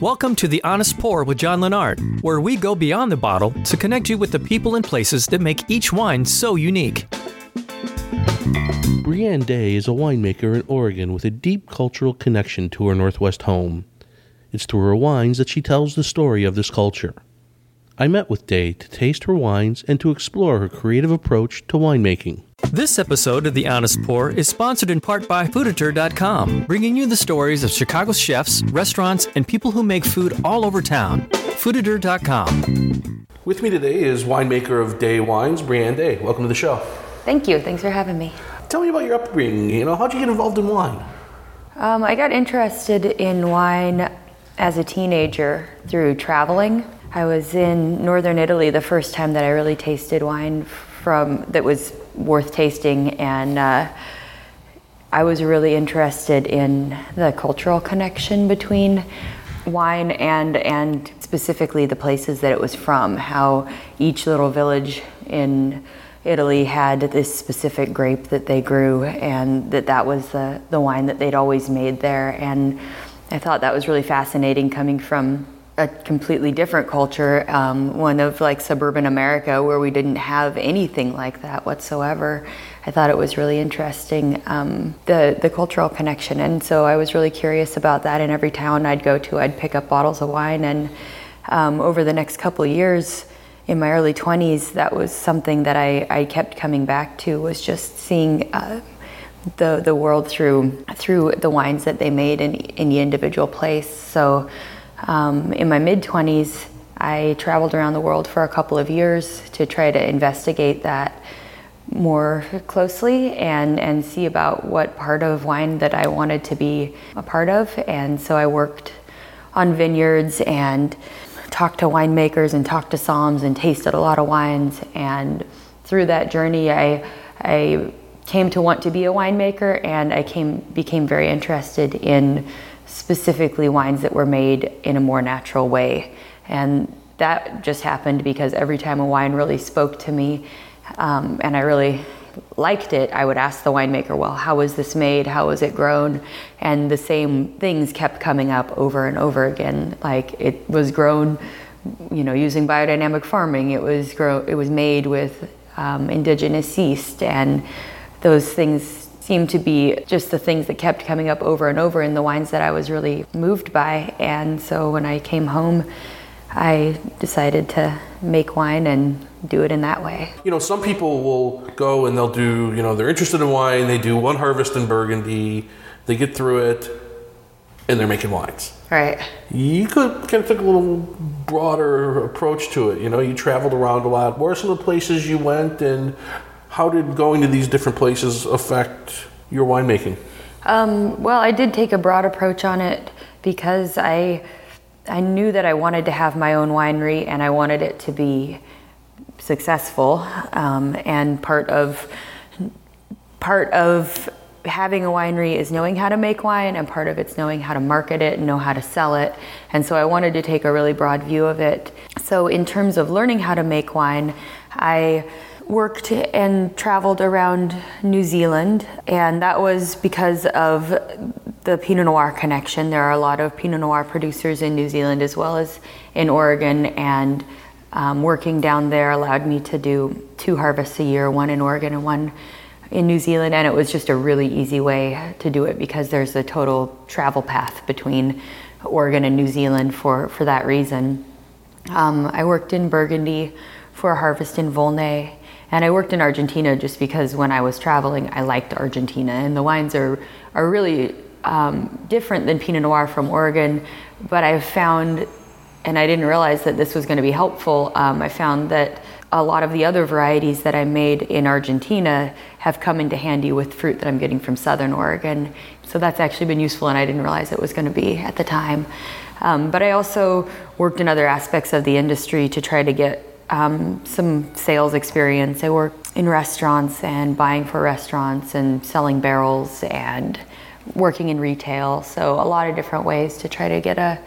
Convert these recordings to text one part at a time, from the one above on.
Welcome to The Honest Pour with John Lennart, where we go beyond the bottle to connect you with the people and places that make each wine so unique. Brianne Day is a winemaker in Oregon with a deep cultural connection to her Northwest home. It's through her wines that she tells the story of this culture. I met with Day to taste her wines and to explore her creative approach to winemaking. This episode of The Honest Pour is sponsored in part by Fooditor.com, bringing you the stories of Chicago's chefs, restaurants, and people who make food all over town. Fooditor.com. With me today is winemaker of Day Wines, Brianne Day. Welcome to the show. Thank you. Thanks for having me. Tell me about your upbringing. You know, how'd you get involved in wine? Um, I got interested in wine as a teenager through traveling. I was in northern Italy the first time that I really tasted wine from that was worth tasting, and uh, I was really interested in the cultural connection between wine and and specifically the places that it was from. How each little village in Italy had this specific grape that they grew, and that that was the the wine that they'd always made there. And I thought that was really fascinating coming from a completely different culture, um, one of like suburban America where we didn't have anything like that whatsoever. I thought it was really interesting, um, the, the cultural connection. And so I was really curious about that. In every town I'd go to, I'd pick up bottles of wine. And um, over the next couple of years, in my early 20s, that was something that I, I kept coming back to, was just seeing uh, the, the world through, through the wines that they made in, in the individual place. So um, in my mid 20s, I traveled around the world for a couple of years to try to investigate that more closely and, and see about what part of wine that I wanted to be a part of. And so I worked on vineyards and talked to winemakers and talked to somms and tasted a lot of wines. And through that journey, I, I came to want to be a winemaker and I came, became very interested in specifically wines that were made in a more natural way. And that just happened because every time a wine really spoke to me um, and I really liked it, I would ask the winemaker, well, how was this made? How was it grown? And the same things kept coming up over and over again. Like it was grown, you know, using biodynamic farming. It was grow, it was made with um, indigenous yeast, and those things seemed to be just the things that kept coming up over and over in the wines that I was really moved by. And so when I came home, I decided to make wine and do it in that way. You know, some people will go and they'll do, you know, they're interested in wine, they do one harvest in Burgundy, they get through it, and they're making wines. Right. You could kind of take a little broader approach to it. You know, you traveled around a lot. Where are some of the places you went, and how did going to these different places affect your winemaking? Um, well, I did take a broad approach on it because I I knew that I wanted to have my own winery and I wanted it to be successful. Um, and part of part of having a winery is knowing how to make wine, and part of it's knowing how to market it and know how to sell it. And so I wanted to take a really broad view of it. So in terms of learning how to make wine, I worked and traveled around New Zealand, and that was because of the Pinot Noir connection. There are a lot of Pinot Noir producers in New Zealand as well as in Oregon, and um, working down there allowed me to do two harvests a year one in Oregon and one in New Zealand, and it was just a really easy way to do it because there's a total travel path between Oregon and New Zealand for, for that reason. Um, I worked in Burgundy for a harvest in Volnay and I worked in Argentina just because when I was traveling, I liked Argentina, and the wines are are really um, different than Pinot Noir from Oregon. But I've found, and I didn't realize that this was going to be helpful. Um, I found that a lot of the other varieties that I made in Argentina have come into handy with fruit that I'm getting from Southern Oregon. So that's actually been useful, and I didn't realize it was going to be at the time. Um, but I also worked in other aspects of the industry to try to get um, some sales experience. I worked in restaurants and buying for restaurants and selling barrels and working in retail. So, a lot of different ways to try to get a,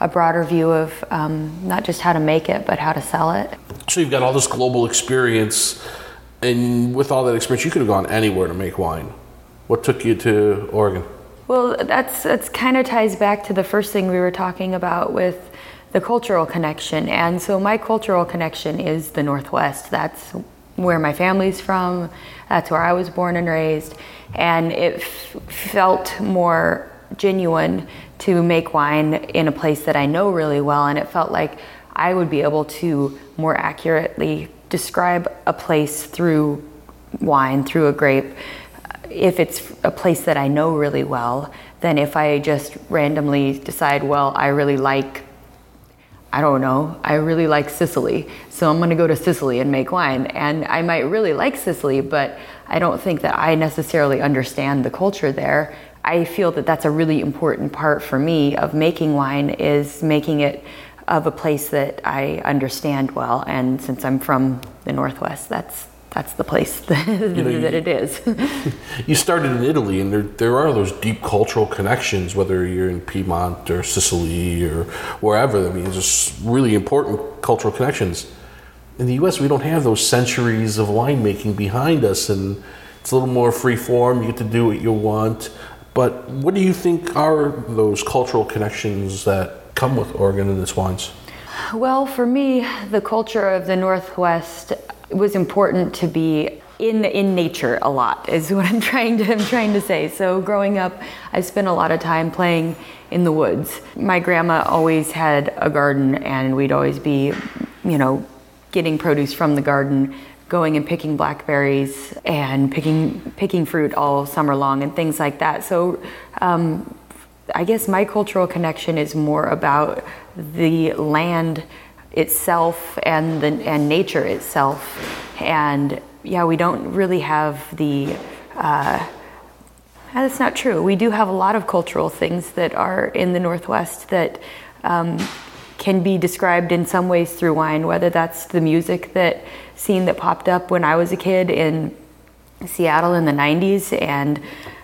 a broader view of um, not just how to make it, but how to sell it. So, you've got all this global experience, and with all that experience, you could have gone anywhere to make wine. What took you to Oregon? Well, that's that's kind of ties back to the first thing we were talking about with the cultural connection. And so my cultural connection is the Northwest. That's where my family's from. That's where I was born and raised. And it f- felt more genuine to make wine in a place that I know really well. And it felt like I would be able to more accurately describe a place through wine, through a grape, if it's a place that I know really well, than if I just randomly decide, well, I really like I don't know, I really like Sicily, so I'm gonna go to Sicily and make wine. And I might really like Sicily, but I don't think that I necessarily understand the culture there. I feel that that's a really important part for me of making wine is making it of a place that I understand well. And since I'm from the Northwest, that's that's the place that, you know, that it is. you started in Italy, and there, there are those deep cultural connections, whether you're in Piedmont or Sicily or wherever. I mean, just really important cultural connections. In the U.S., we don't have those centuries of winemaking behind us, and it's a little more free form. You get to do what you want. But what do you think are those cultural connections that come with Oregon and its wines? Well, for me, the culture of the Northwest it was important to be in in nature a lot is what I'm trying to I'm trying to say. So growing up, I spent a lot of time playing in the woods. My grandma always had a garden, and we'd always be, you know, getting produce from the garden, going and picking blackberries and picking picking fruit all summer long and things like that. So. Um, I guess my cultural connection is more about the land itself and the and nature itself. And yeah, we don't really have the. Uh, that's not true. We do have a lot of cultural things that are in the Northwest that um, can be described in some ways through wine, whether that's the music that scene that popped up when I was a kid in Seattle in the 90s and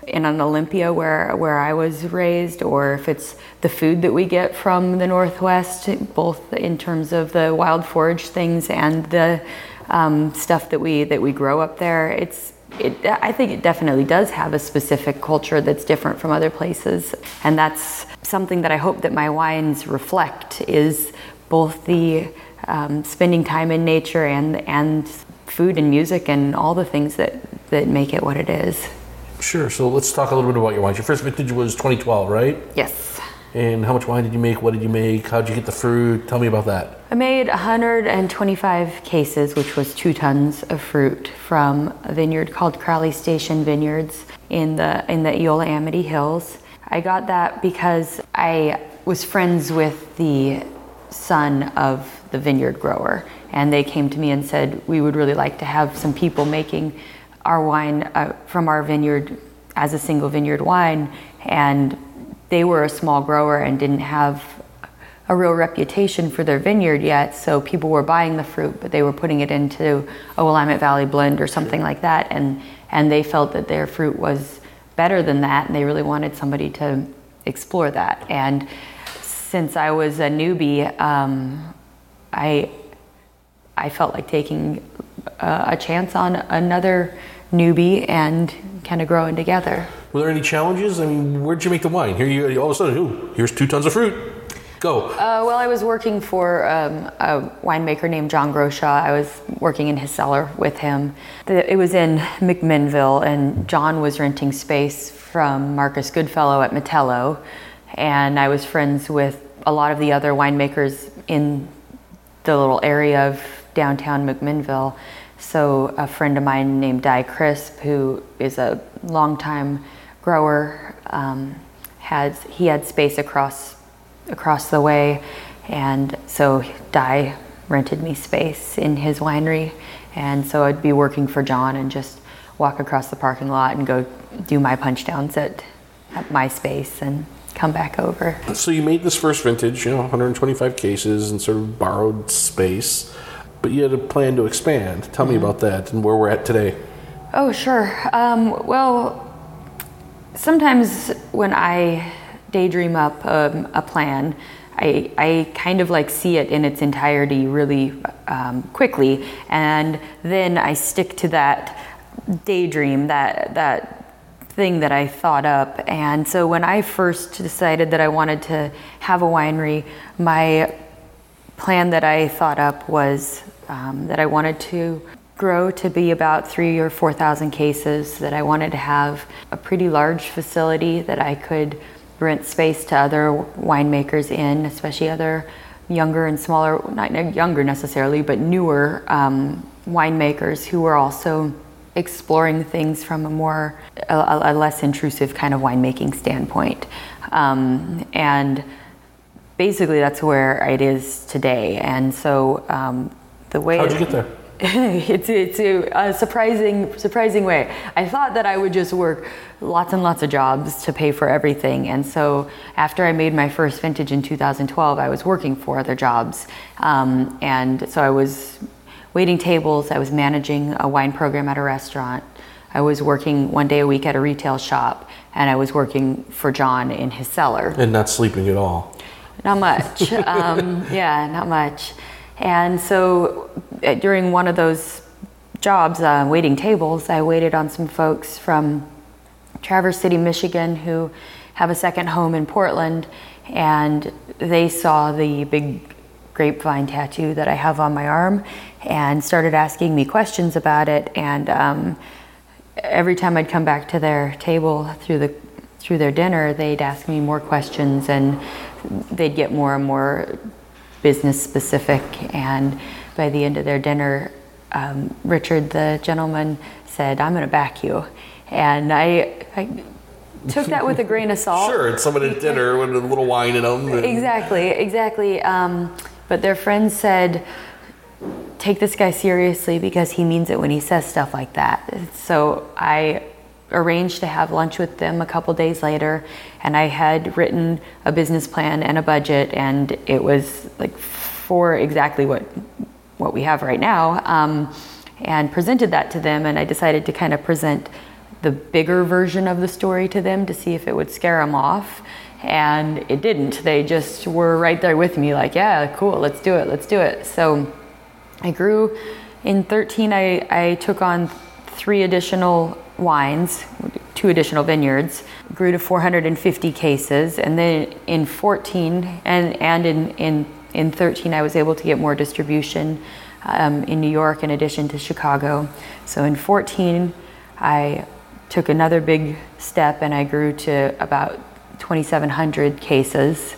in an Olympia where where I was raised, or if it's the food that we get from the Northwest, both in terms of the wild forage things and the um, stuff that we that we grow up there. It's it, I think it definitely does have a specific culture that's different from other places, and that's something that I hope that my wines reflect is both the um, spending time in nature and and food and music and all the things that that make it what it is. Sure. So let's talk a little bit about your wines. Your first vintage was 2012, right? Yes. And how much wine did you make? What did you make? How did you get the fruit? Tell me about that. I made 125 cases, which was two tons of fruit from a vineyard called Crowley Station Vineyards in the in the Eola Amity Hills. I got that because I was friends with the son of the vineyard grower, and they came to me and said we would really like to have some people making our wine uh, from our vineyard as a single vineyard wine, and they were a small grower and didn't have a real reputation for their vineyard yet. So people were buying the fruit, but they were putting it into a Willamette Valley blend or something like that, and and they felt that their fruit was better than that, and they really wanted somebody to explore that. And since I was a newbie, um, I I felt like taking uh, a chance on another newbie and kind of growing together. Were there any challenges? I mean, where'd you make the wine? Here you all of a sudden, ooh, here's two tons of fruit. Go. Uh, well, I was working for um, a winemaker named John Grochau. I was working in his cellar with him. It was in McMinnville, and John was renting space from Marcus Goodfellow at Matello. And I was friends with a lot of the other winemakers in the little area of downtown McMinnville. So a friend of mine named Dai Crisp, who is a longtime grower, um, has he had space across across the way, and so Dai rented me space in his winery, and so I'd be working for John and just walk across the parking lot and go do my punch downs at, at my space and come back over. So you made this first vintage, you know, 125 cases and sort of borrowed space but you had a plan to expand. Tell mm-hmm. me about that and where we're at today. Oh, sure. Um, well, sometimes when I daydream up um, a plan, I, I kind of like see it in its entirety really um, quickly, and then I stick to that daydream, that that thing that I thought up. And so when I first decided that I wanted to have a winery, my plan that I thought up was um, that I wanted to grow to be about three or 4,000 cases, that I wanted to have a pretty large facility that I could rent space to other winemakers in, especially other younger and smaller, not younger necessarily, but newer um, winemakers who were also exploring things from a more, a, a less intrusive kind of winemaking standpoint. Um, and basically, that's where it is today. And so um, the way. How'd you get there? it's it's a, a, surprising surprising way. I thought that I would just work lots and lots of jobs to pay for everything, and so after I made my first vintage in 2012, I was working four other jobs, um, and so I was waiting tables. I was managing a wine program at a restaurant. I was working one day a week at a retail shop, and I was working for John in his cellar. And not sleeping at all. Not much. um, yeah, not much. And so uh, during one of those jobs, uh, waiting tables, I waited on some folks from Traverse City, Michigan, who have a second home in Portland, and they saw the big grapevine tattoo that I have on my arm and started asking me questions about it. And um, every time I'd come back to their table through the through their dinner, they'd ask me more questions, and they'd get more and more business specific. And by the end of their dinner, um, Richard, the gentleman, said, I'm going to back you. And I, I took that with a grain of salt. Sure, it's someone at dinner with a little wine in them. And... Exactly, exactly. Um, but their friends said, take this guy seriously because he means it when he says stuff like that. So I arranged to have lunch with them a couple days later and I had written a business plan and a budget and it was like for exactly what what we have right now um, and presented that to them and I decided to kind of present the bigger version of the story to them to see if it would scare them off and it didn't. They just were right there with me like yeah cool let's do it let's do it. So I grew in 13 I, I took on three additional wines, two additional vineyards, grew to 450 cases. And then in 14 and, and in, in, in 13, I was able to get more distribution um, in New York in addition to Chicago. So in 14, I took another big step and I grew to about 2,700 cases.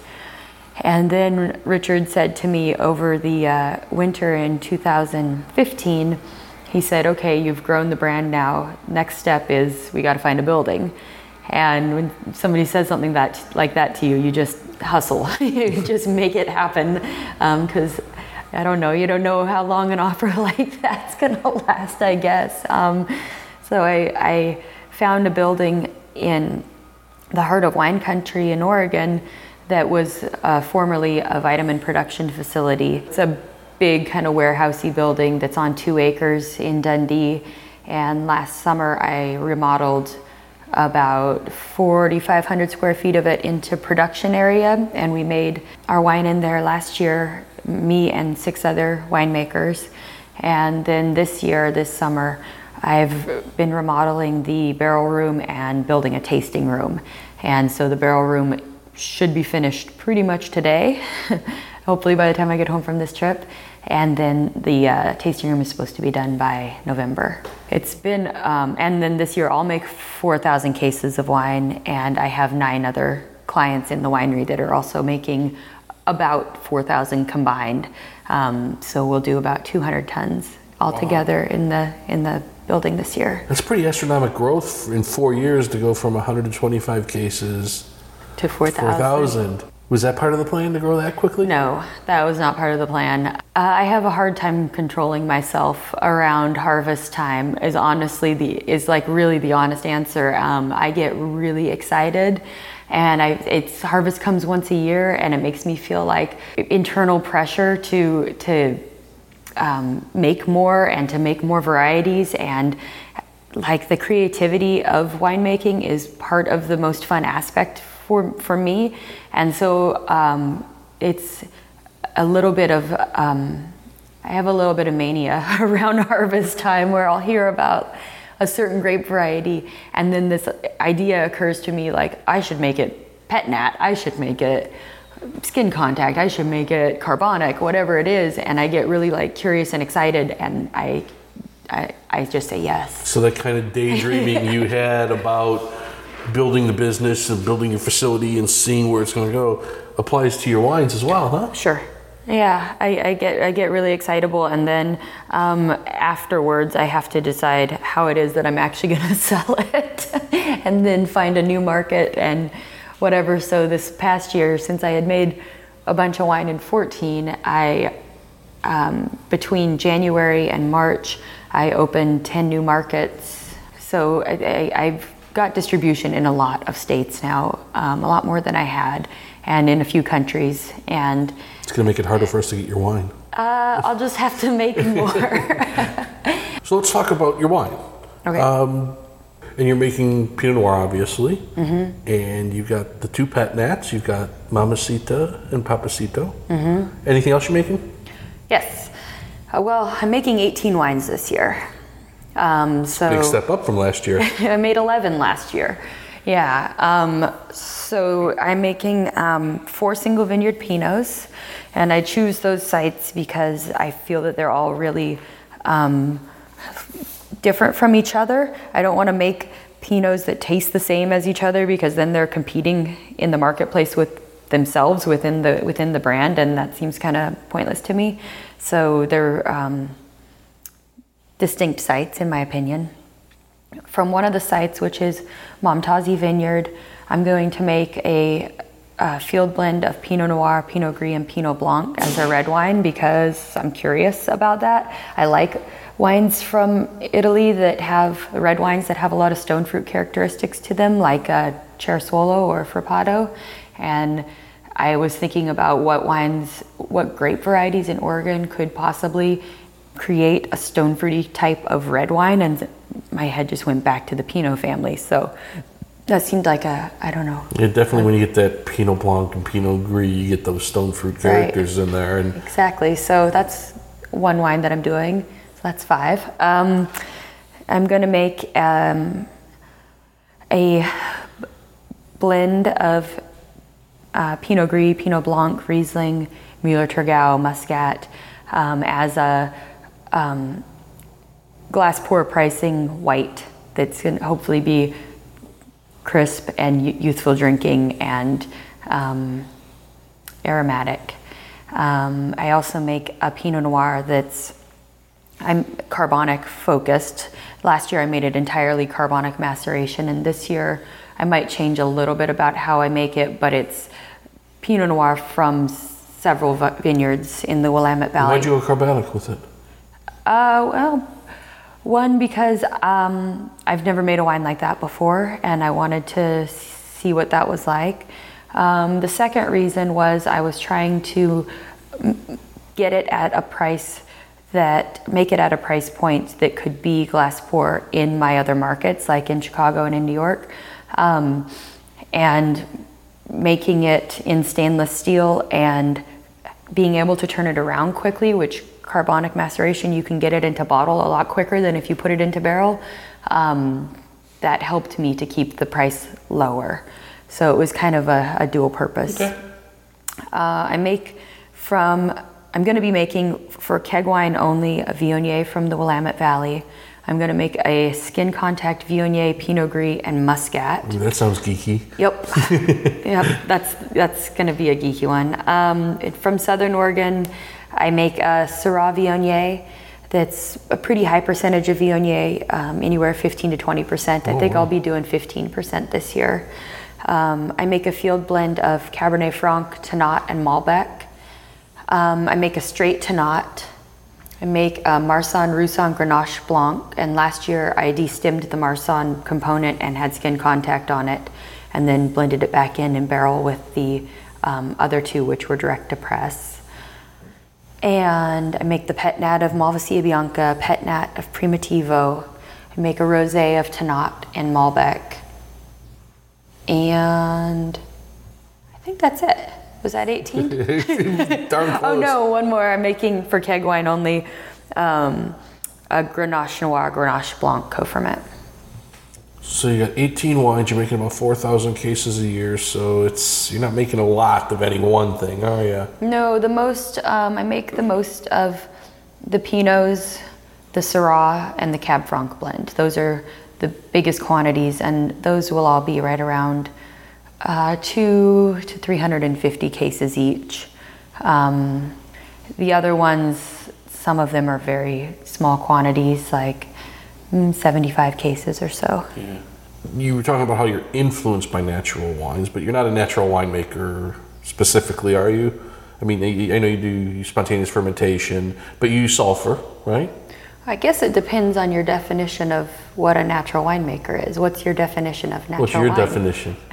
And then Richard said to me over the uh, winter in 2015, he said, okay, you've grown the brand now. Next step is we got to find a building. And when somebody says something that like that to you, you just hustle. you just make it happen because um, I don't know. You don't know how long an offer like that's going to last, I guess. Um, so I, I found a building in the heart of wine country in Oregon that was uh, formerly a vitamin production facility. It's a big kind of warehousey building that's on two acres in Dundee. And last summer I remodeled about 4,500 square feet of it into production area, and we made our wine in there last year, me and six other winemakers. And then this year, this summer, I've been remodeling the barrel room and building a tasting room. And so the barrel room should be finished pretty much today, hopefully by the time I get home from this trip and then the uh, tasting room is supposed to be done by November. It's been, um, and then this year I'll make 4,000 cases of wine, and I have nine other clients in the winery that are also making about 4,000 combined. Um, so we'll do about 200 tons altogether wow. in the in the building this year. That's pretty astronomical growth in four years to go from 125 cases to 4,000. 4, was that part of the plan to grow that quickly? No, that was not part of the plan. Uh, I have a hard time controlling myself around harvest time. Is honestly the is like really the honest answer. Um, I get really excited, and I it's harvest comes once a year, and it makes me feel like internal pressure to to um, make more and to make more varieties and like the creativity of winemaking is part of the most fun aspect for, for me. And so um, it's a little bit of, um, I have a little bit of mania around harvest time where I'll hear about a certain grape variety, and then this idea occurs to me like I should make it pet nat, I should make it skin contact, I should make it carbonic, whatever it is, and I get really like curious and excited, and I, I, I just say yes. So that kind of daydreaming you had about building the business and building your facility and seeing where it's going to go applies to your wines as well, huh? Sure. Yeah, I, I get I get really excitable, and then um, afterwards I have to decide how it is that I'm actually going to sell it, and then find a new market and whatever. So this past year, since I had made a bunch of wine in 14, I um, between January and March I opened 10 new markets. So I, I've got distribution in a lot of states now, um, a lot more than I had, and in a few countries. And It's going to make it harder for us to get your wine. uh, I'll just have to make more. So let's talk about your wine. okay. Um, and you're making Pinot Noir, obviously. Mm-hmm. And you've got the two pet nats. You've got Mamacita and Papacito. Mm-hmm. Anything else you're making? yes. Uh, well, I'm making 18 wines this year. Um, so Big step up from last year. I made 11 last year. Yeah. Um, so I'm making um, four single vineyard Pinots, and I choose those sites because I feel that they're all really um, different from each other. I don't want to make Pinots that taste the same as each other because then they're competing in the marketplace with themselves within the within the brand, and that seems kind of pointless to me. So they're um, distinct sites, in my opinion from one of the sites, which is Momtazi Vineyard. I'm going to make a, a field blend of Pinot Noir, Pinot Gris, and Pinot Blanc as a red wine because I'm curious about that. I like wines from Italy that have red wines that have a lot of stone fruit characteristics to them, like uh, or Frappato. And I was thinking about what wines, what grape varieties in Oregon could possibly create a stone fruity type of red wine and my head just went back to the Pinot family. So that seemed like a I don't know. Yeah, definitely when you get that Pinot Blanc and Pinot Gris, you get those stone fruit characters in there. And Exactly. So that's one wine that I'm doing. So that's five. Um, I'm going to make um, a blend of uh, Pinot Gris, Pinot Blanc, Riesling, Müller-Thurgau, Muscat um, as a um, glass pour pricing white that's going to hopefully be crisp and youthful drinking and um, aromatic. Um, I also make a Pinot Noir that's I'm carbonic focused. Last year I made it entirely carbonic maceration, and this year I might change a little bit about how I make it, but it's Pinot Noir from several vineyards in the Willamette Valley. why'd you go carbonic with it? Uh, well, one because um, I've never made a wine like that before, and I wanted to see what that was like. Um, the second reason was I was trying to get it at a price that make it at a price point that could be glass pour in my other markets, like in Chicago and in New York, um, and making it in stainless steel and being able to turn it around quickly, which carbonic maceration, you can get it into bottle a lot quicker than if you put it into barrel. Um, that helped me to keep the price lower. So it was kind of a, a dual purpose. Okay. Uh, I make from, I'm going to be making for keg wine only a Viognier from the Willamette Valley. I'm going to make a skin contact Viognier, Pinot Gris, and Muscat. Ooh, that sounds geeky. Yep. yep. That's that's going to be a geeky one. Um, it- from Southern Oregon, I make a Syrah Viognier. That's a pretty high percentage of Viognier, um, anywhere 15 to 20 percent. I think I'll be doing 15 percent this year. Um, I make a field blend of Cabernet Franc, Tannat, and Malbec. Um, I make a straight Tannat. I make a Marsanne Roussanne Grenache Blanc, and last year I destimmed the Marsanne component and had skin contact on it, and then blended it back in in barrel with the um, other two, which were direct to press. And I make the Pet Nat of Malvasia Bianca, Pet Nat of Primitivo. I make a rosé of Tannat and Malbec. And I think that's it. Was that 18? Darn close. Oh no, one more. I'm making for keg wine only um, a Grenache Noir, Grenache Blanc co-ferment. So you got 18 wines. You're making about 4,000 cases a year. So it's you're not making a lot of any one thing, are you? No, the most um, I make the most of the Pinots, the Syrah, and the Cab Franc blend. Those are the biggest quantities, and those will all be right around uh, two to 350 cases each. Um, the other ones, some of them are very small quantities, like 75 cases or so. Yeah. You were talking about how you're influenced by natural wines, but you're not a natural winemaker specifically, are you? I mean, I know you do spontaneous fermentation, but you use sulfur, right? I guess it depends on your definition of what a natural winemaker is. What's your definition of natural What's your wine? definition?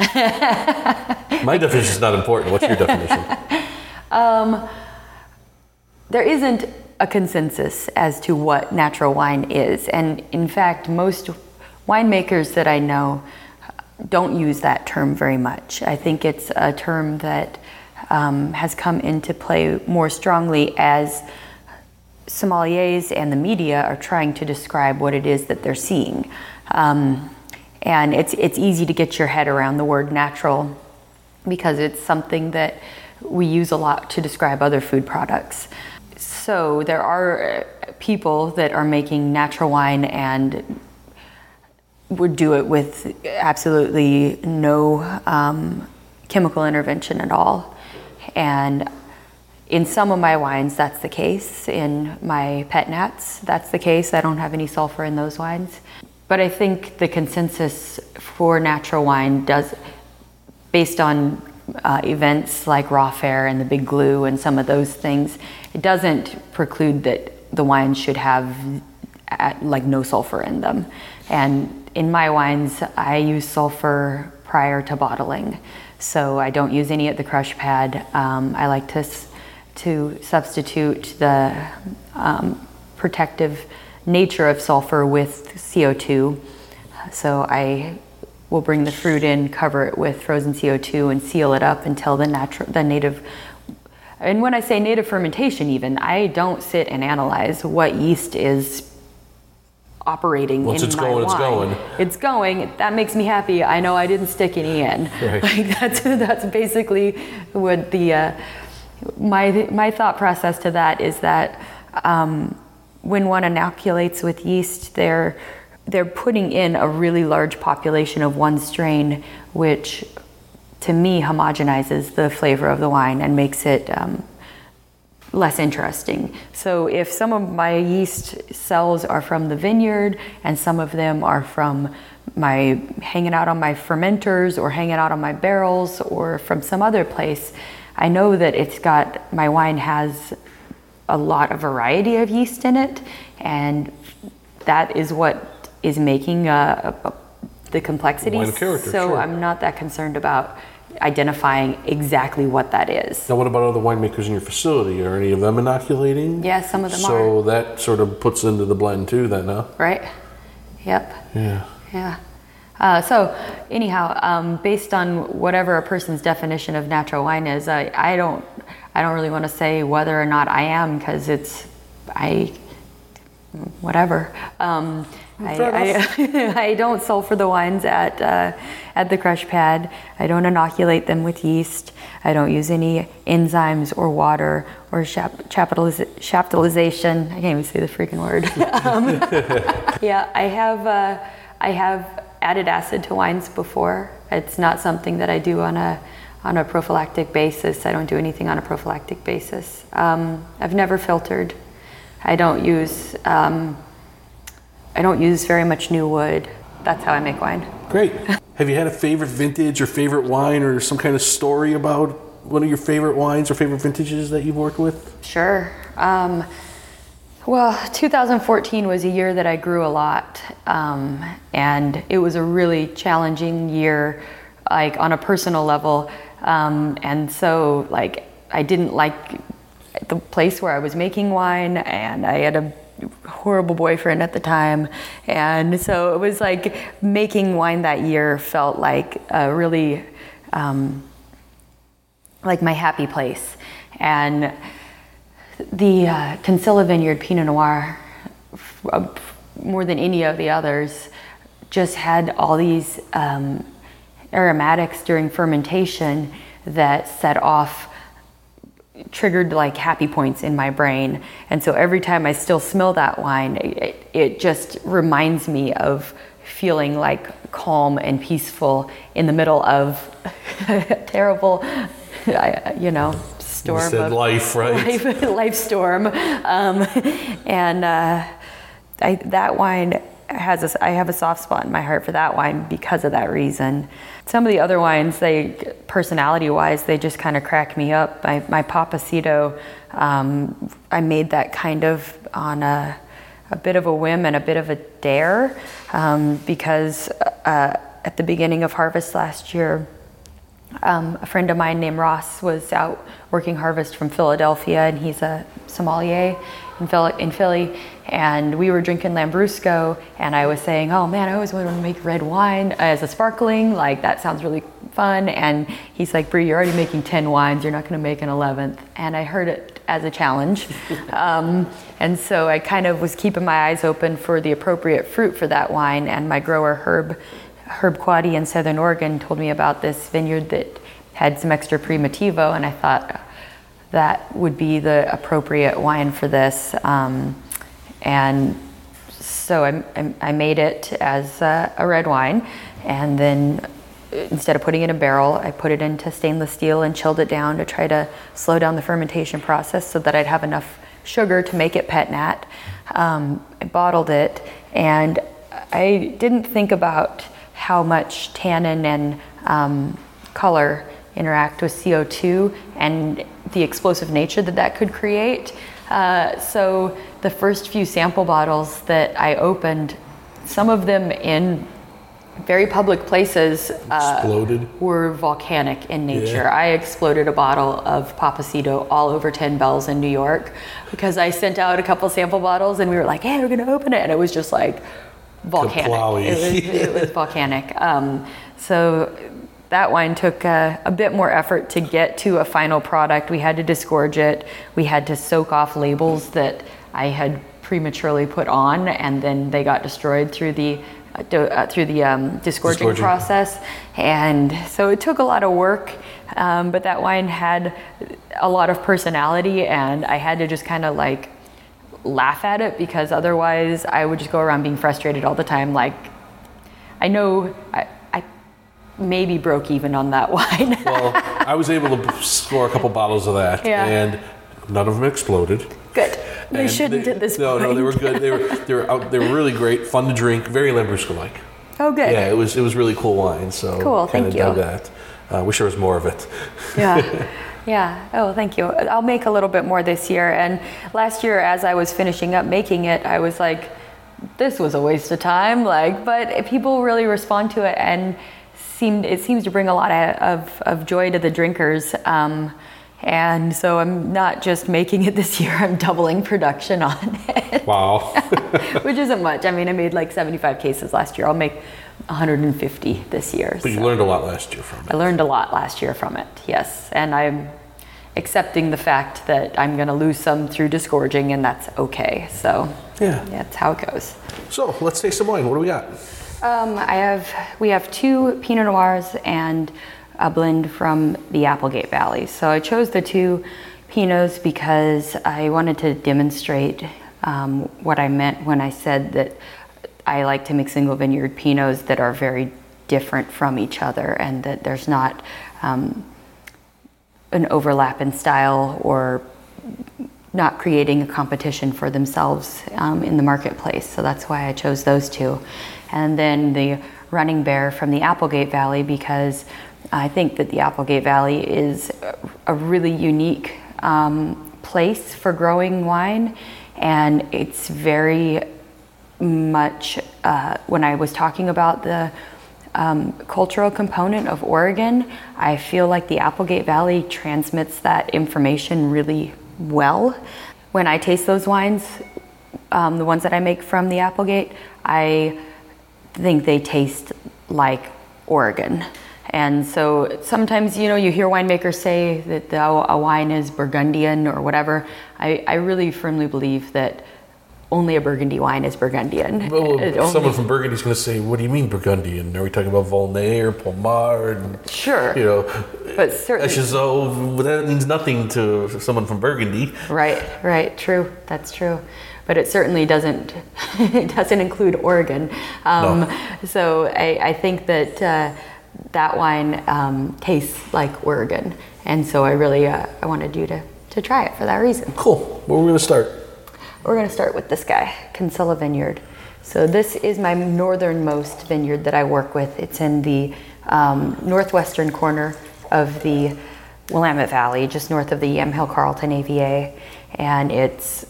My definition is not important. What's your definition? Um, there isn't a consensus as to what natural wine is. And in fact, most winemakers that I know don't use that term very much. I think it's a term that um, has come into play more strongly as sommeliers and the media are trying to describe what it is that they're seeing. Um, and it's, it's easy to get your head around the word natural because it's something that we use a lot to describe other food products. So there are uh, people that are making natural wine and would do it with absolutely no um, chemical intervention at all. And in some of my wines, that's the case. In my pet nats, that's the case. I don't have any sulfur in those wines. But I think the consensus for natural wine does, based on uh, events like raw fair and the big glue and some of those things, it doesn't preclude that the wines should have at, like no sulfur in them. And in my wines, I use sulfur prior to bottling. So I don't use any at the crush pad. Um, I like to, to substitute the um, protective nature of sulfur with CO2. So I will bring the fruit in, cover it with frozen CO2, and seal it up until the natural, the native. And when I say native fermentation, even I don't sit and analyze what yeast is operating Once in it's my going, wine. it's going. It's going. That makes me happy. I know I didn't stick any in. Right. Like that's that's basically what the uh, my my thought process to that is that um, when one inoculates with yeast, they're they're putting in a really large population of one strain, which to me homogenizes the flavor of the wine and makes it um, less interesting. So if some of my yeast cells are from the vineyard and some of them are from my hanging out on my fermenters or hanging out on my barrels or from some other place, I know that it's got my wine has a lot of variety of yeast in it and that is what is making uh, the complexities. Wine character, so sure. I'm not that concerned about identifying exactly what that is. Now, what about other winemakers in your facility? Are any of them inoculating? Yeah, some of them so are. that sort of puts into the blend too, then, huh? Right? Yep. Yeah. Yeah. Uh, so, anyhow, um, based on whatever a person's definition of natural wine is, I, I don't, I don't really want to say whether or not I am because it's, I, whatever. Um, I, I, I don't sulfur the wines at uh, at the crush pad. I don't inoculate them with yeast. I don't use any enzymes or water or chap- chapitaliz- chaptalization. I can't even say the freaking word. um, yeah, I have uh, I have added acid to wines before. It's not something that I do on a on a prophylactic basis. I don't do anything on a prophylactic basis. Um, I've never filtered. I don't use um, I don't use very much new wood. That's how I make wine. Great. Have you had a favorite vintage or favorite wine or some kind of story about one of your favorite wines or favorite vintages that you've worked with? Sure. Um, well, 2014 was a year that I grew a lot, um, and it was a really challenging year, like on a personal level. Um, and so, like, I didn't like the place where I was making wine, and I had a horrible boyfriend at the time. And so it was like making wine that year felt like a really, um, like my happy place. And the uh, Cancilla Vineyard Pinot Noir, uh, more than any of the others, just had all these um, aromatics during fermentation that set off triggered like happy points in my brain and so every time i still smell that wine it, it just reminds me of feeling like calm and peaceful in the middle of a terrible you know storm You said of life, right? life, life storm um, and uh, I, that wine has a, I have a soft spot in my heart for that wine because of that reason. Some of the other wines, they personality wise, they just kind of crack me up. My, my Papacito, um, I made that kind of on a, a bit of a whim and a bit of a dare um, because uh, at the beginning of harvest last year, um, a friend of mine named Ross was out working harvest from Philadelphia, and he's a sommelier in Philly, in Philly. And we were drinking Lambrusco, and I was saying, "Oh man, I always wanted to make red wine as a sparkling. Like that sounds really fun." And he's like, "Bree, you're already making ten wines. You're not going to make an eleventh. And I heard it as a challenge, um, and so I kind of was keeping my eyes open for the appropriate fruit for that wine. And my grower Herb Herb Quady in Southern Oregon told me about this vineyard that had some extra primitivo, and I thought that would be the appropriate wine for this. Um, and so I, I, made it as a, a red wine, and then instead of putting it in a barrel, I put it into stainless steel and chilled it down to try to slow down the fermentation process so that I'd have enough sugar to make it pet nat. Um, I bottled it, and I didn't think about how much tannin and um, color interact with CO2 and the explosive nature that that could create. Uh, so the first few sample bottles that I opened, some of them in very public places uh, Exploded. were volcanic in nature. Yeah. I exploded a bottle of Papacito all over 10 Bells in New York because I sent out a couple sample bottles and we were like, hey, we're going to open it. And it was just like volcanic. It was, it was volcanic. Um, so that wine took a, a bit more effort to get to a final product. We had to disgorge it. We had to soak off labels that I had prematurely put on, and then they got destroyed through the uh, do- uh, through the um, disgorging, Disgorging. process. And so it took a lot of work, um, but that wine had a lot of personality, and I had to just kind of like laugh at it because otherwise I would just go around being frustrated all the time. Like, I know I, I maybe broke even on that wine. Well, I was able to score a couple bottles of that, Yeah. and none of them exploded. Good. They And shouldn't they- at this no, point. No, they were good. They were they were out, they were really great, fun to drink, very Lambrusco-like. Oh, good. Yeah, it was it was really cool wine. So Cool, thank you. dug that. I wish there was more of it. yeah. Yeah. Oh, thank you. I'll make a little bit more this year. And last year, as I was finishing up making it, I was like, this was a waste of time. Like, but people really respond to it and seemed it seems to bring a lot of, of, of joy to the drinkers. Um, and so I'm not just making it this year, I'm doubling production on it, Wow. which isn't much. I mean, I made like 75 cases last year. I'll make 150 this year. but you so. learned a lot last year from it. I learned a lot last year from it, yes. And I'm accepting the fact that I'm going to lose some through disgorging, and that's okay. So, Yeah. that's how it goes. So let's taste some wine. What do we got? Um, I have we have two Pinot Noirs and a blend from the Applegate Valley. So I chose the two Pinots because I wanted to demonstrate um, what I meant when I said that I like to make single vineyard Pinots that are very different from each other, and that there's not um, an overlap in style or not creating a competition for themselves um, in the marketplace. So that's why I chose those two. And then the Running Bear from the Applegate Valley because I think that the Applegate Valley is a- really unique um, place for growing wine, and it's very much uh, when I was talking about the um, cultural component of Oregon, I feel like the Applegate Valley transmits that information really well. When I taste those wines, um, the ones that I make from the Applegate, I think they taste like Oregon. And so sometimes, you know, you hear winemakers say that the, a wine is Burgundian or whatever. I, I really firmly believe that only a Burgundy wine is Burgundian. Well, someone from Burgundy is going to say, "What do you mean Burgundian? Are we talking about Volnay or Pommard?" And, Sure. You know, But certainly- that means nothing to someone from Burgundy. Right, right, true. That's true. But it certainly doesn't it doesn't include Oregon. Um, No. So I, I think that uh, that wine um, tastes like Oregon, and so I really uh, I wanted you to to try it for that reason. Cool. Where are we going to start? We're going to start with this guy, Kinsella Vineyard. So this is my northernmost vineyard that I work with. It's in the um, northwestern corner of the Willamette Valley, just north of the Yamhill Carlton AVA, and it's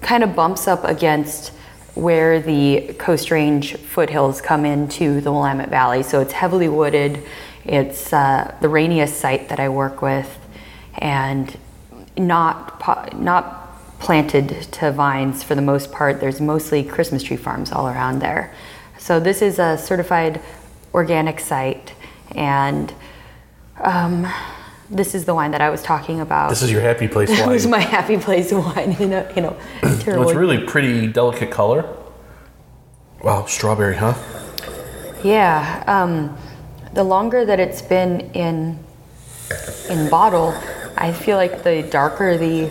kind of bumps up against where the Coast Range foothills come into the Willamette Valley. So it's heavily wooded. It's uh, the rainiest site that I work with, and not not planted to vines for the most part. There's mostly Christmas tree farms all around there. So this is a certified organic site, and um, this is the wine that I was talking about. This is your happy place It wine. is my happy place wine, you know, you know, Well, it's really pretty delicate color. Wow, strawberry, huh? Yeah, um, the longer that it's been in in bottle, I feel like the darker the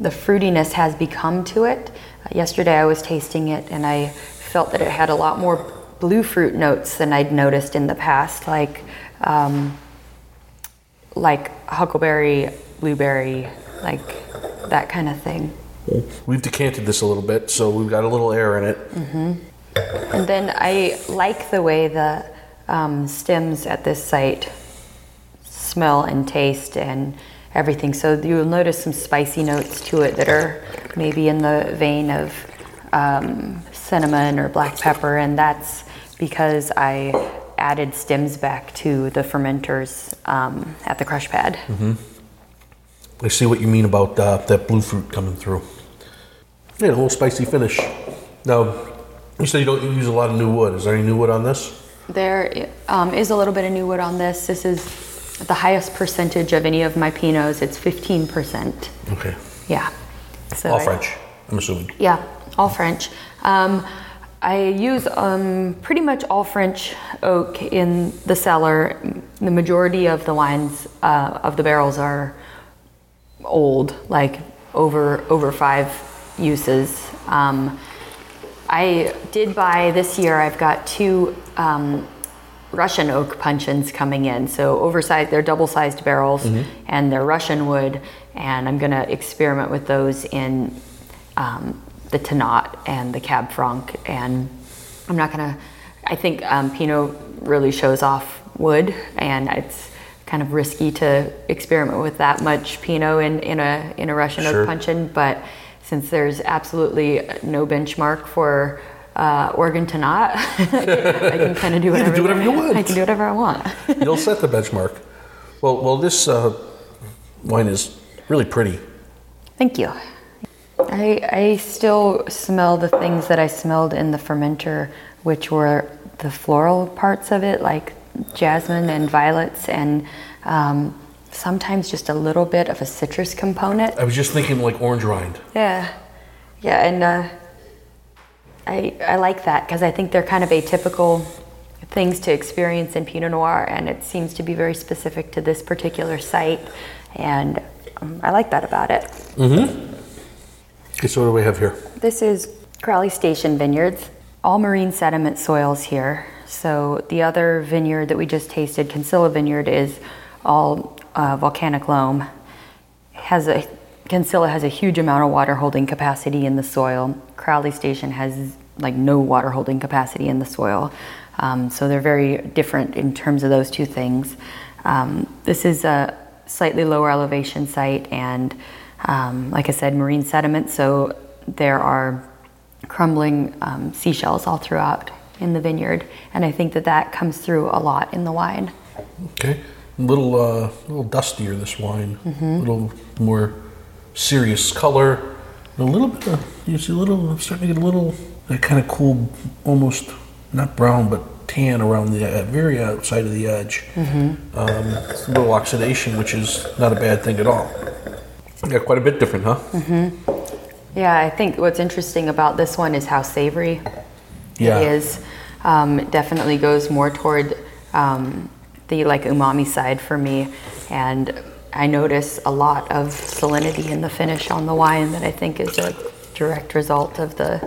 the fruitiness has become to it. Uh, yesterday I was tasting it and I felt that it had a lot more blue fruit notes than I'd noticed in the past, like um, like huckleberry, blueberry, like that kind of thing. We've decanted this a little bit, so we've got a little air in it. And then I like the way the um, stems at this site smell and taste and everything. So you'll notice some spicy notes to it that are maybe in the vein of um, cinnamon or black pepper, and that's because I added stems back to the fermenters um, at the crush pad. I see what you mean about uh, that blue fruit coming through. Yeah, a little spicy finish. Now, you said you don't use a lot of new wood. Is there any new wood on this? There um, is a little bit of new wood on this. This is the highest percentage of any of my Pinots. It's 15%. Okay. Yeah. So All I- French, I'm assuming. Yeah, all French. Um, I use um, pretty much all French oak in the cellar. The majority of the wines uh, of the barrels are old, like over over five uses. Um, I did buy this year. I've got two um, Russian oak puncheons coming in. So oversized, they're double-sized barrels, and they're Russian wood. And I'm going to experiment with those in um, the Tannat and the Cab Franc. And I'm not to. I think um, Pinot really shows off wood, and it's kind of risky to experiment with that much Pinot in, in a in a Russian Sure. oak puncheon. But since there's absolutely no benchmark for uh, Oregon Tannat, I can kind of do can whatever. do whatever you want. I can do whatever I want. You'll set the benchmark. Well, well, this uh, wine is really pretty. Thank you. I, I still smell the things that I smelled in the fermenter, which were the floral parts of it, like jasmine and violets, and um, sometimes just a little bit of a citrus component. I was just thinking like orange rind. Yeah, yeah, and uh, I I like that because I think they're kind of atypical things to experience in Pinot Noir, and it seems to be very specific to this particular site, and um, I like that about it. Okay, so what do we have here? This is Crowley Station Vineyards, all marine sediment soils here. So the other vineyard that we just tasted, Kinsella Vineyard, is all uh, volcanic loam. Has a Kinsella has a huge amount of water holding capacity in the soil. Crowley Station has like no water holding capacity in the soil. Um, so they're very different in terms of those two things. Um, this is a slightly lower elevation site, and um, like I said, marine sediment. So there are crumbling um, seashells all throughout in the vineyard, and I think that that comes through a lot in the wine. Okay, a little, uh, little dustier this wine. Mm-hmm. A little more serious color. A little bit. Of, you see, a little. I'm starting to get a little that kind of cool, almost not brown but tan around the uh, very outside of the edge. Mm-hmm. Um, a little oxidation, which is not a bad thing at all. Yeah, quite a bit different, huh? Mm-hmm. Yeah, I think what's interesting about this one is how savory Yeah. it is. Um, it definitely goes more toward um, the like umami side for me, and I notice a lot of salinity in the finish on the wine that I think is a direct result of the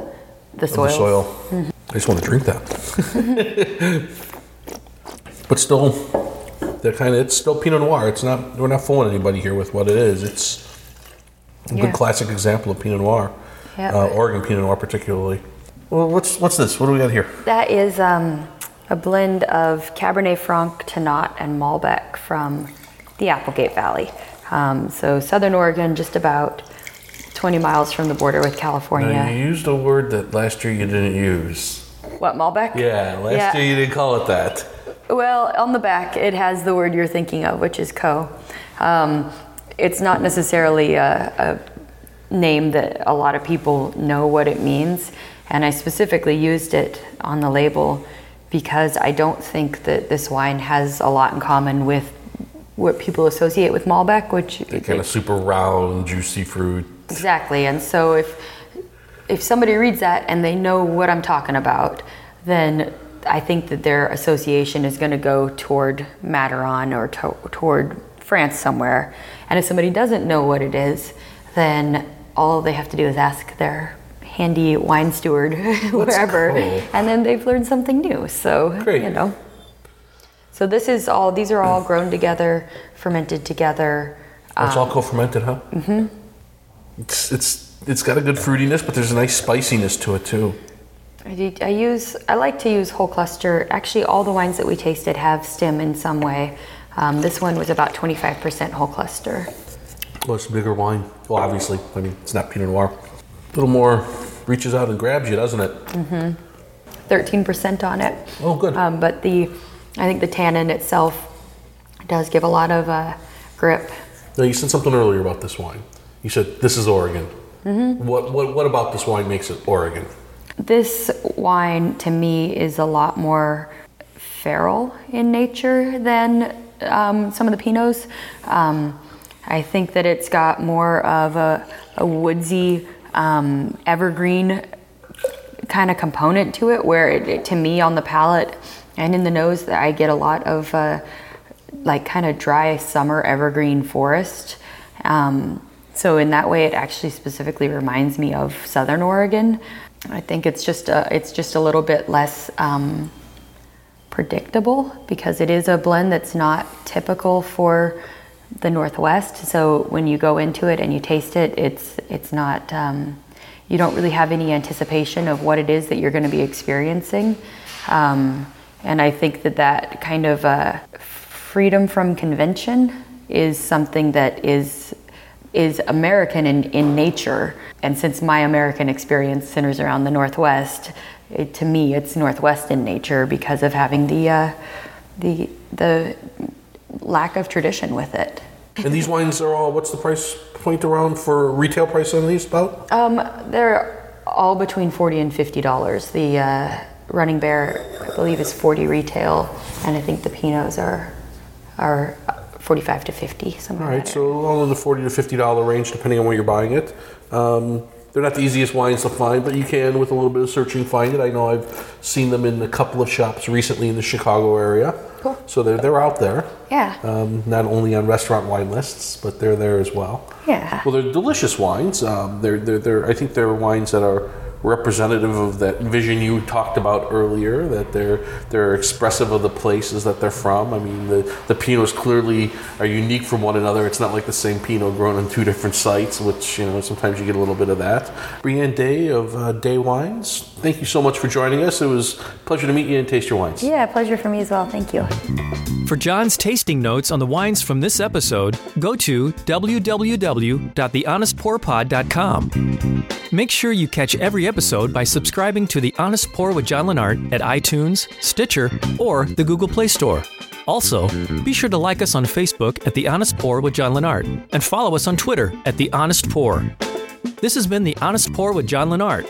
the soil. the soil. I just want to drink that. but still, they're kind of, it's still Pinot Noir. It's not, we're not fooling anybody here with what it is. It's a Yeah. good classic example of Pinot Noir, Yeah. uh, Oregon Pinot Noir particularly. Well, what's what's this? What do we got here? That is um, a blend of Cabernet Franc, Tannat, and Malbec from the Applegate Valley. Um, so southern Oregon, just about 20 miles from the border with California. Now, you used a word that last year you didn't use. What Malbec? Yeah, last Yeah. year you didn't call it that. Well, on the back, it has the word you're thinking of, which is Côt. Um, it's not necessarily a, a name that a lot of people know what it means, and I specifically used it on the label because I don't think that this wine has a lot in common with what people associate with Malbec, which Kind of super round, juicy fruit. Exactly. And so if if somebody reads that and they know what I'm talking about, then I think that their association is going to go toward Mataron or to, toward France somewhere. And if somebody doesn't know what it is, then all they have to do is ask their handy wine steward wherever, cool. and then they've learned something new. So Great. you know. So this is all. These are all grown together, fermented together. It's all co-fermented, huh? Mm-hmm. It's it's it's got a good fruitiness, but there's a nice spiciness to it too. I, I use I like to use whole cluster. Actually, all the wines that we tasted have stem in some way. Um, this one was about 25% whole cluster. Well, it's a bigger wine. Well, obviously, I mean, it's not Pinot Noir. A little more reaches out and grabs you, doesn't it? Mm-hmm. 13% on it. Oh, good. Um, but the I think the tannin itself does give a lot of uh, grip. Now, you said something earlier about this wine. You said this is Oregon. Mm-hmm. What, what what about this wine makes it Oregon? This wine to me is a lot more feral in nature than um, some of the Pinots. Um, I think that it's got more of a, a woodsy, um, evergreen kind of component to it, where it, it- to me on the palate and in the nose, that I get a lot of uh, like kind of dry summer evergreen forest. Um, so in that way, it actually specifically reminds me of Southern Oregon. I think it's just a, it's just a little bit less um, predictable because it is a blend that's not typical for the Northwest. So when you go into it and you taste it, it's it's not um, you don't really have any anticipation of what it is that you're going to be experiencing. Um, and I think that that kind of uh, freedom from convention is something that is is American in, in nature. And since my American experience centers around the Northwest, it, to me, it's Northwest in nature because of having the uh, the the lack of tradition with it. And these wines are all. What's the price point around for retail price on these? About Um, they're all between forty and fifty dollars. The uh, Running Bear, I believe, is forty retail, and I think the Pinots are are forty-five to fifty. Something all right, so all in the forty to fifty dollar range, depending on where you're buying it. Um, they're not the easiest wines to find, but you can, with a little bit of searching, find it. I know I've seen them in a couple of shops recently in the Chicago area. Cool. So they're they're out there. yeah, um, not only on restaurant wine lists, but they're there as well. yeah. Well, they're delicious wines. Um, they're, they're, they're, I think they're wines that are representative of that vision you talked about earlier. That they're they're expressive of the places that they're from. I mean, the the Pinots clearly are unique from one another. It's not like the same Pinot grown on two different sites, which you know sometimes you get a little bit of that. Brienne Day of uh, Day Wines. Thank you so much for joining us. It was a pleasure to meet you and taste your wines. Yeah, pleasure for me as well. Thank you. For John's tasting notes on the wines from this episode, go to www.thehonestpourpod.com. Make sure you catch every episode by subscribing to The Honest Pour with John Lennart at iTunes, Stitcher, or the Google Play Store. Also, be sure to like us on Facebook at The Honest Pour with John Lennart and follow us on Twitter at The Honest Pour. This has been The Honest Pour with John Lennart.